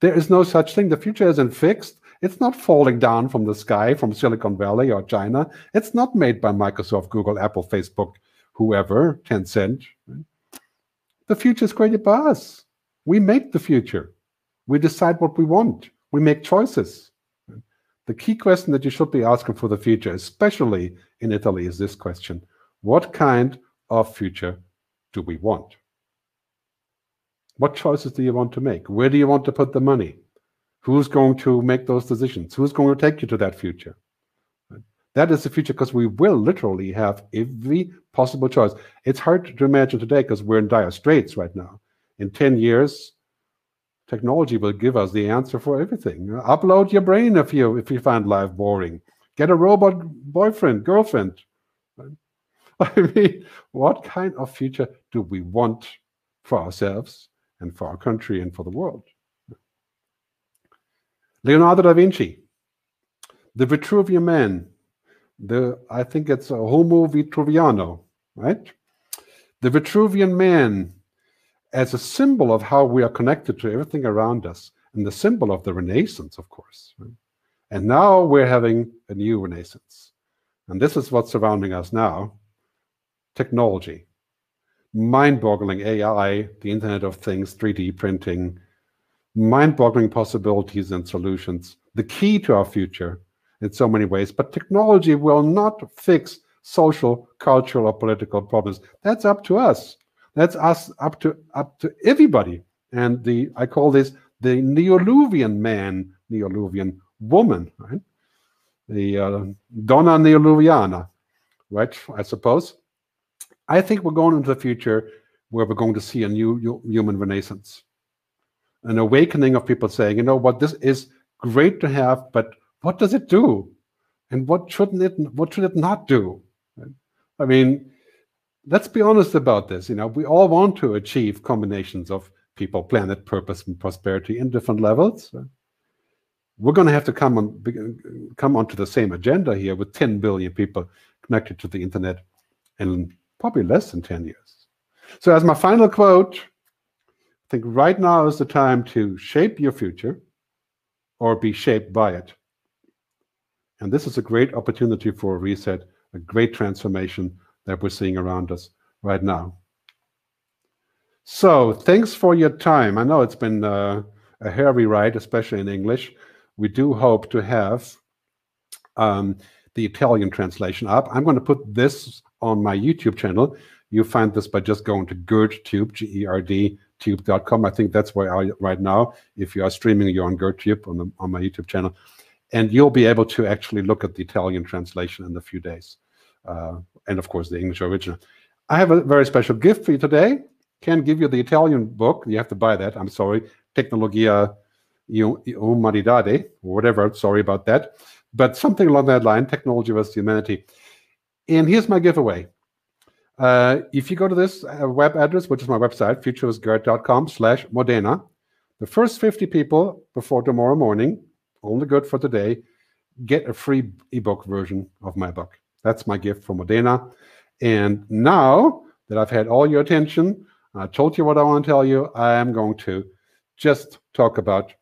There is no such thing. The future isn't fixed. It's not falling down from the sky from Silicon Valley or China. It's not made by Microsoft, Google, Apple, Facebook, whoever, Tencent. The future is created by us. We make the future. We decide what we want. We make choices. The key question that you should be asking for the future, especially in Italy, is this question What kind of future do we want? What choices do you want to make? Where do you want to put the money? Who's going to make those decisions? Who's going to take you to that future? That is the future because we will literally have every possible choice. It's hard to imagine today because we're in dire straits right now. In 10 years, technology will give us the answer for everything. Upload your brain if you if you find life boring. Get a robot boyfriend, girlfriend. *laughs* I mean, what kind of future do we want for ourselves and for our country and for the world? Leonardo da Vinci, the Vitruvian Man, the I think it's a Homo Vitruviano, right? The Vitruvian man as a symbol of how we are connected to everything around us, and the symbol of the Renaissance, of course. And now we're having a new Renaissance. And this is what's surrounding us now technology, mind boggling AI, the Internet of Things, 3D printing, mind boggling possibilities and solutions, the key to our future in so many ways. But technology will not fix social, cultural, or political problems. That's up to us. That's us up to up to everybody. And the I call this the Neoluvian man, Neoluvian woman, right? The uh, Donna Neoluviana, right? I suppose. I think we're going into the future where we're going to see a new human renaissance, an awakening of people saying, you know what, this is great to have, but what does it do? And what shouldn't it what should it not do? I mean, let's be honest about this. You know, we all want to achieve combinations of people, planet, purpose, and prosperity in different levels. We're going to have to come on come onto the same agenda here with 10 billion people connected to the internet in probably less than 10 years. So, as my final quote, I think right now is the time to shape your future or be shaped by it. And this is a great opportunity for a reset, a great transformation that we're seeing around us right now. So, thanks for your time. I know it's been uh, a hairy ride, especially in English. We do hope to have um, the Italian translation up. I'm going to put this on my YouTube channel. You find this by just going to GerdTube, G-E-R-D, tube.com. I think that's where I right now. If you are streaming, you're on GerdTube on, the, on my YouTube channel and you'll be able to actually look at the Italian translation in a few days, and of course the English original. I have a very special gift for you today. Can't give you the Italian book. You have to buy that. I'm sorry, Tecnologia Humanidade, or whatever. Sorry about that, but something along that line, technology versus humanity. And here's my giveaway. Uh, if you go to this uh, web address, which is my website, futuristgerd.com slash Modena, the first 50 people before tomorrow morning only good for today, get a free ebook version of my book. That's my gift from Modena. And now that I've had all your attention, I told you what I want to tell you, I am going to just talk about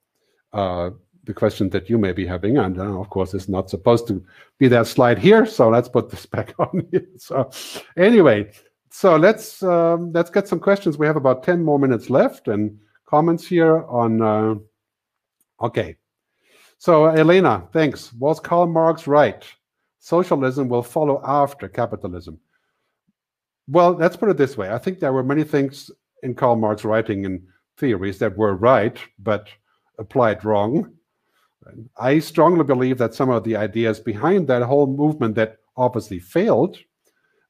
uh, the question that you may be having. And uh, of course, it's not supposed to be that slide here. So let's put this *laughs* back on here. So anyway, so let's um, let's get some questions. We have about 10 more minutes left and comments here on. Uh, okay. So, Elena, thanks. Was Karl Marx right? Socialism will follow after capitalism. Well, let's put it this way. I think there were many things in Karl Marx's writing and theories that were right, but applied wrong. I strongly believe that some of the ideas behind that whole movement that obviously failed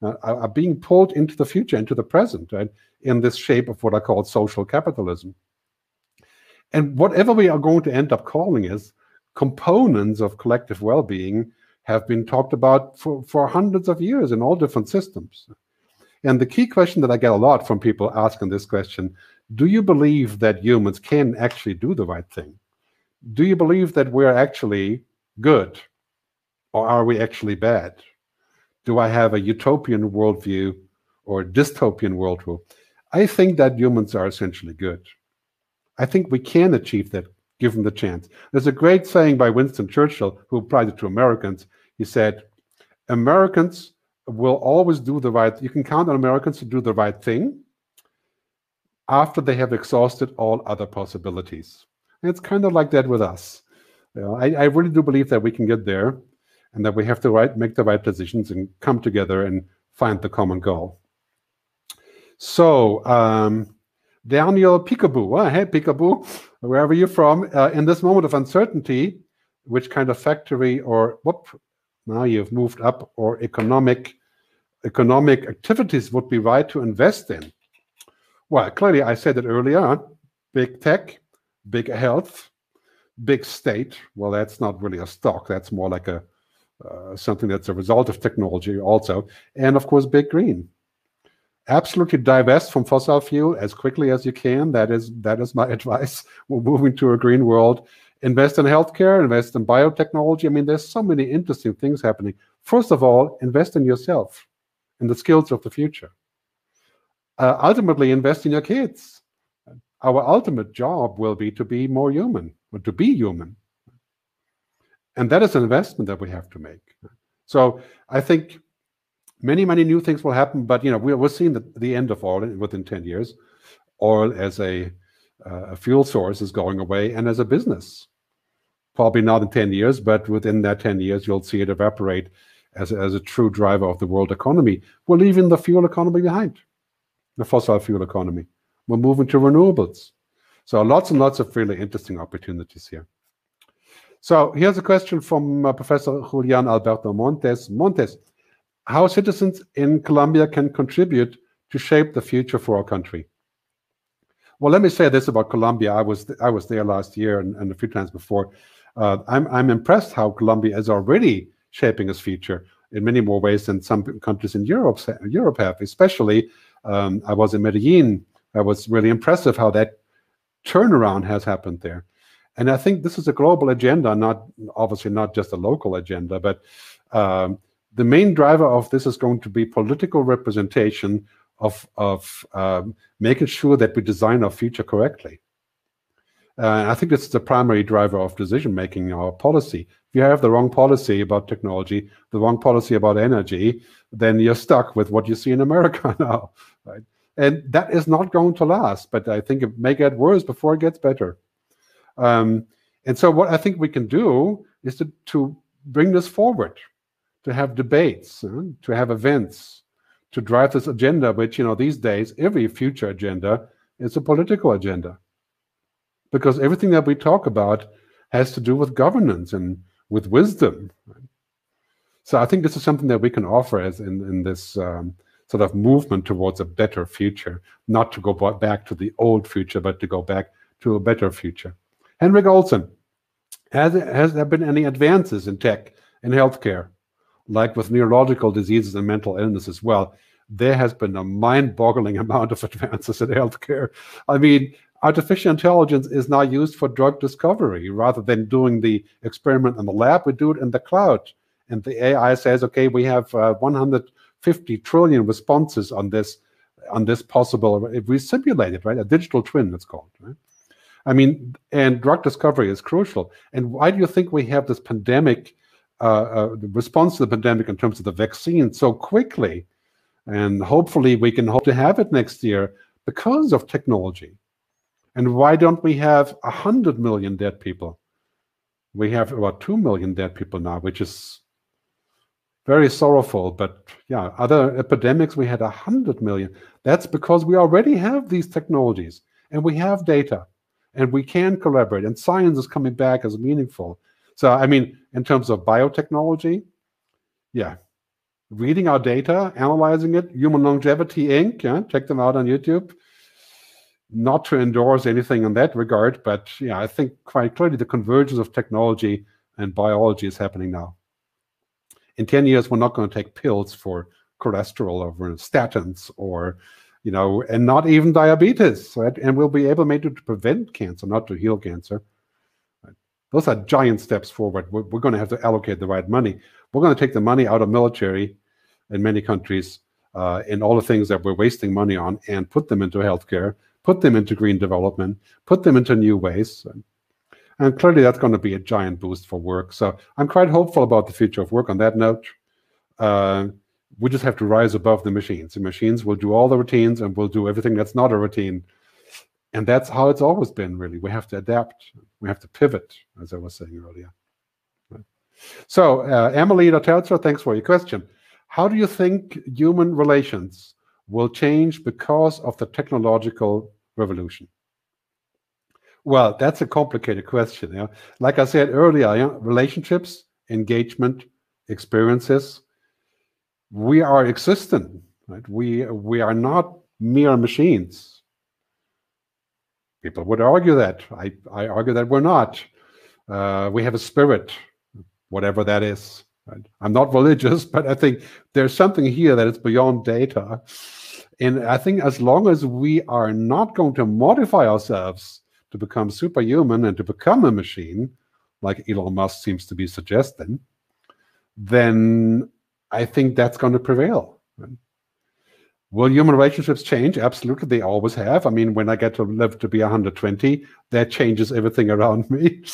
uh, are being pulled into the future, into the present, right, in this shape of what I call social capitalism. And whatever we are going to end up calling is, components of collective well-being have been talked about for, for hundreds of years in all different systems. And the key question that I get a lot from people asking this question, do you believe that humans can actually do the right thing? Do you believe that we're actually good? Or are we actually bad? Do I have a utopian worldview or dystopian worldview? I think that humans are essentially good. I think we can achieve that given the chance. There's a great saying by Winston Churchill, who applied it to Americans. He said, Americans will always do the right, you can count on Americans to do the right thing after they have exhausted all other possibilities. And it's kind of like that with us. You know, I, I, really do believe that we can get there and that we have to right, make the right decisions and come together and find the common goal. So, um, Daniel Peekaboo, hey Peekaboo, wherever you're from, uh, in this moment of uncertainty, which kind of factory or whoop, now you've moved up, or economic economic activities would be right to invest in? Well, clearly I said it earlier, big tech, big health, big state. Well, that's not really a stock. That's more like a uh, something that's a result of technology also. And of course, big green absolutely divest from fossil fuel as quickly as you can. That is that is my *laughs* advice. We're moving to a green world. Invest in healthcare, invest in biotechnology. I mean, there's so many interesting things happening. First of all, invest in yourself, in the skills of the future. Uh, ultimately, invest in your kids. Our ultimate job will be to be more human, or to be human. And that is an investment that we have to make. So I think many, many new things will happen, but you know, we're, we're seeing the, the end of oil within 10 years. Oil as a, uh, a fuel source is going away and as a business. Probably not in 10 years, but within that 10 years, you'll see it evaporate as as a true driver of the world economy. We're leaving the fuel economy behind, the fossil fuel economy. We're moving to renewables. So lots and lots of really interesting opportunities here. So here's a question from uh, Professor Julian Alberto Montes. Montes, how citizens in Colombia can contribute to shape the future for our country? Well, let me say this about Colombia. I was I was there last year and, and a few times before. Uh, I'm I'm impressed how Colombia is already shaping its future in many more ways than some countries in Europe Europe have. Especially, um, I was in Medellin. I was really impressive how that turnaround has happened there. And I think this is a global agenda, not obviously not just a local agenda, but um, the main driver of this is going to be political representation of, of um, making sure that we design our future correctly. Uh, I think this is the primary driver of decision making in our policy. If you have the wrong policy about technology, the wrong policy about energy, then you're stuck with what you see in America *laughs* now, right? And that is not going to last. But I think it may get worse before it gets better. Um, and so, what I think we can do is to, to bring this forward to have debates, uh, to have events, to drive this agenda, which, you know, these days, every future agenda is a political agenda. Because everything that we talk about has to do with governance and with wisdom. So I think this is something that we can offer as in, in this um, sort of movement towards a better future, not to go back to the old future, but to go back to a better future. Henrik Olsen, has, has there been any advances in tech in healthcare? Like with neurological diseases and mental illness as well, there has been a mind-boggling *laughs* amount of advances in healthcare. I mean, artificial intelligence is now used for drug discovery rather than doing the experiment in the lab. We do it in the cloud, and the AI says, "Okay, we have uh, 150 trillion responses on this on this possible. If we simulate it, right? A digital twin, it's called, right?" I mean, and drug discovery is crucial. And why do you think we have this pandemic Uh, uh, the response to the pandemic in terms of the vaccine so quickly. And hopefully we can hope to have it next year because of technology. And why don't we have 100 million dead people? We have about 2 million dead people now, which is very sorrowful. But yeah, other epidemics, we had 100 million. That's because we already have these technologies and we have data and we can collaborate and science is coming back as meaningful. So, I mean, in terms of biotechnology, yeah, reading our data, analyzing it, Human Longevity Inc., yeah, check them out on YouTube. Not to endorse anything in that regard, but yeah, I think quite clearly the convergence of technology and biology is happening now. In 10 years, we're not going to take pills for cholesterol or statins or you know, and not even diabetes, right? And we'll be able maybe to prevent cancer, not to heal cancer. Those are giant steps forward. We're, we're going to have to allocate the right money. We're going to take the money out of military in many countries uh, in all the things that we're wasting money on and put them into healthcare, put them into green development, put them into new ways. And, and clearly that's going to be a giant boost for work. So I'm quite hopeful about the future of work on that note. Uh, we just have to rise above the machines. The machines will do all the routines and we'll do everything that's not a routine and that's how it's always been really we have to adapt we have to pivot as i was saying earlier. So uh, emily Dotelzer, thanks for your question. How do you think human relations will change because of the technological revolution? Well that's a complicated question yeah? like i said earlier yeah, relationships engagement experiences we are existent right? We we are not mere machines People would argue that. I, I argue that we're not. Uh, we have a spirit, whatever that is. Right? I'm not *laughs* religious, but I think there's something here that is beyond data. And I think as long as we are not going to modify ourselves to become superhuman and to become a machine, like Elon Musk seems to be suggesting, then I think that's going to prevail. Will human relationships change? Absolutely, they always have. I mean, when I get to live to be 120, that changes everything around *laughs* me.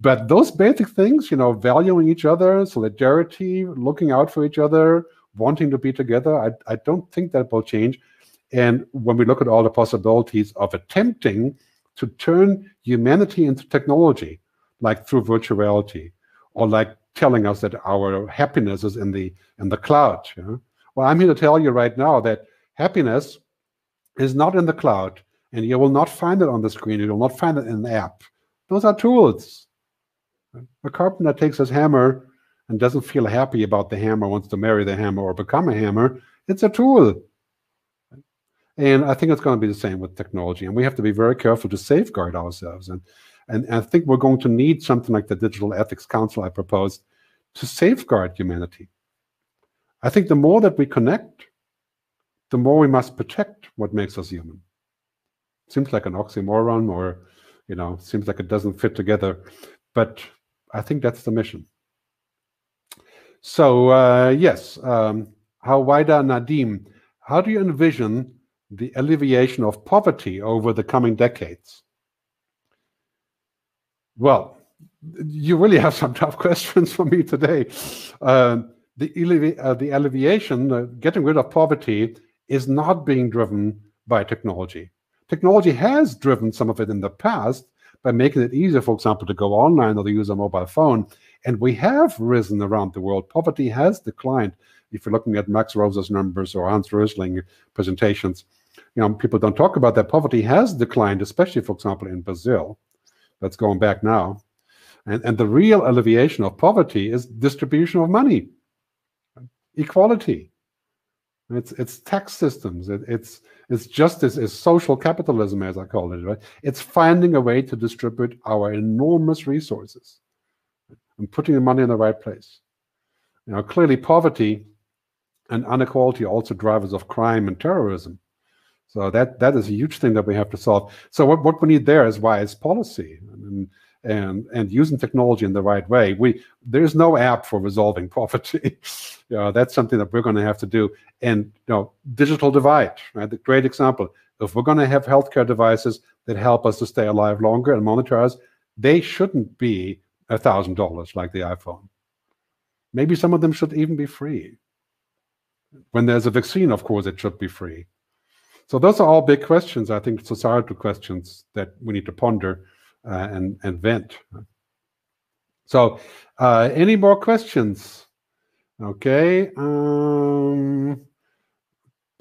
But those basic things, you know, valuing each other, solidarity, looking out for each other, wanting to be together, I, I don't think that will change. And when we look at all the possibilities of attempting to turn humanity into technology, like through virtual reality, or like telling us that our happiness is in the in the cloud. You know? Well, I'm here to tell you right now that happiness is not in the cloud, and you will not find it on the screen. You will not find it in an app. Those are tools. A carpenter takes his hammer and doesn't feel happy about the hammer, wants to marry the hammer or become a hammer. It's a tool. And I think it's going to be the same with technology. And we have to be very careful to safeguard ourselves. And, and, I think we're going to need something like the Digital Ethics Council I proposed to safeguard humanity. I think the more that we connect, the more we must protect what makes us human. Seems like an oxymoron or, you know, seems like it doesn't fit together. But I think that's the mission. So, uh, yes, um, Hawaida Nadim, how do you envision the alleviation of poverty over the coming decades? Well, you really have some *laughs* tough questions for me today. Uh, the, uh, the alleviation, uh, getting rid of poverty, is not being driven by technology. Technology has driven some of it in the past by making it easier, for example, to go online or to use a mobile phone. And we have risen around the world. Poverty has declined. If you're looking at Max Roser's numbers or Hans Rosling presentations, you know, people don't talk about that. Poverty has declined, especially, for example, in Brazil. That's going back now. And, and the real alleviation of poverty is distribution of money, equality. It's it's tax systems. It, it's it's justice. It's social capitalism, as I call it. Right. It's finding a way to distribute our enormous resources and putting the money in the right place. You know, clearly poverty and inequality are also drivers of crime and terrorism. So that that is a huge thing that we have to solve. So what, what we need there is wise policy and, and and using technology in the right way. We there's no app for resolving *laughs* poverty. you know, that's something that we're going to have to do. And you know, digital divide, right? The great example. If we're going to have healthcare devices that help us to stay alive longer and monitor us, they shouldn't be a thousand dollars like the iPhone. Maybe some of them should even be free. When there's a vaccine, of course, it should be free. So those are all big questions, I think, societal questions that we need to ponder uh, and, and vent. So uh, any more questions? Okay. Um,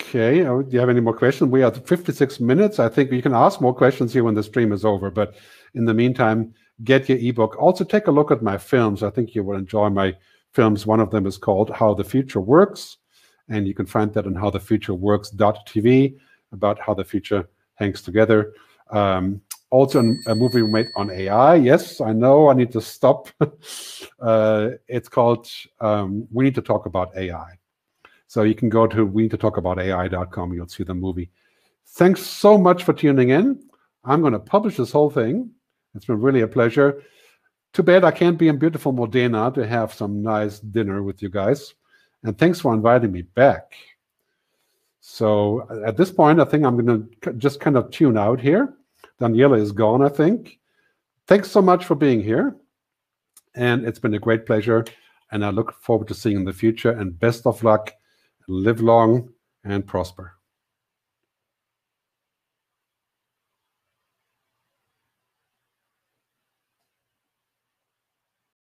okay. Oh, do you have any more questions? We have 56 minutes. I think you can ask more questions here when the stream is over. But in the meantime, get your ebook. Also, take a look at my films. I think you will enjoy my films. One of them is called How the Future Works. And you can find that on howthefutureworks.tv about how the future hangs together. Um, also, a movie we made on AI. Yes, I know I need to stop. *laughs* uh, it's called um, We Need to Talk About AI. So you can go to we need to talk about AI.com. You'll see the movie. Thanks so much for tuning in. I'm going to publish this whole thing. It's been really a pleasure. Too bad I can't be in beautiful Modena to have some nice dinner with you guys. And thanks for inviting me back. So at this point, I think I'm going to just kind of tune out here. Daniela is gone, I think. Thanks so much for being here. And it's been a great pleasure. And I look forward to seeing in the future. And best of luck. Live long and prosper.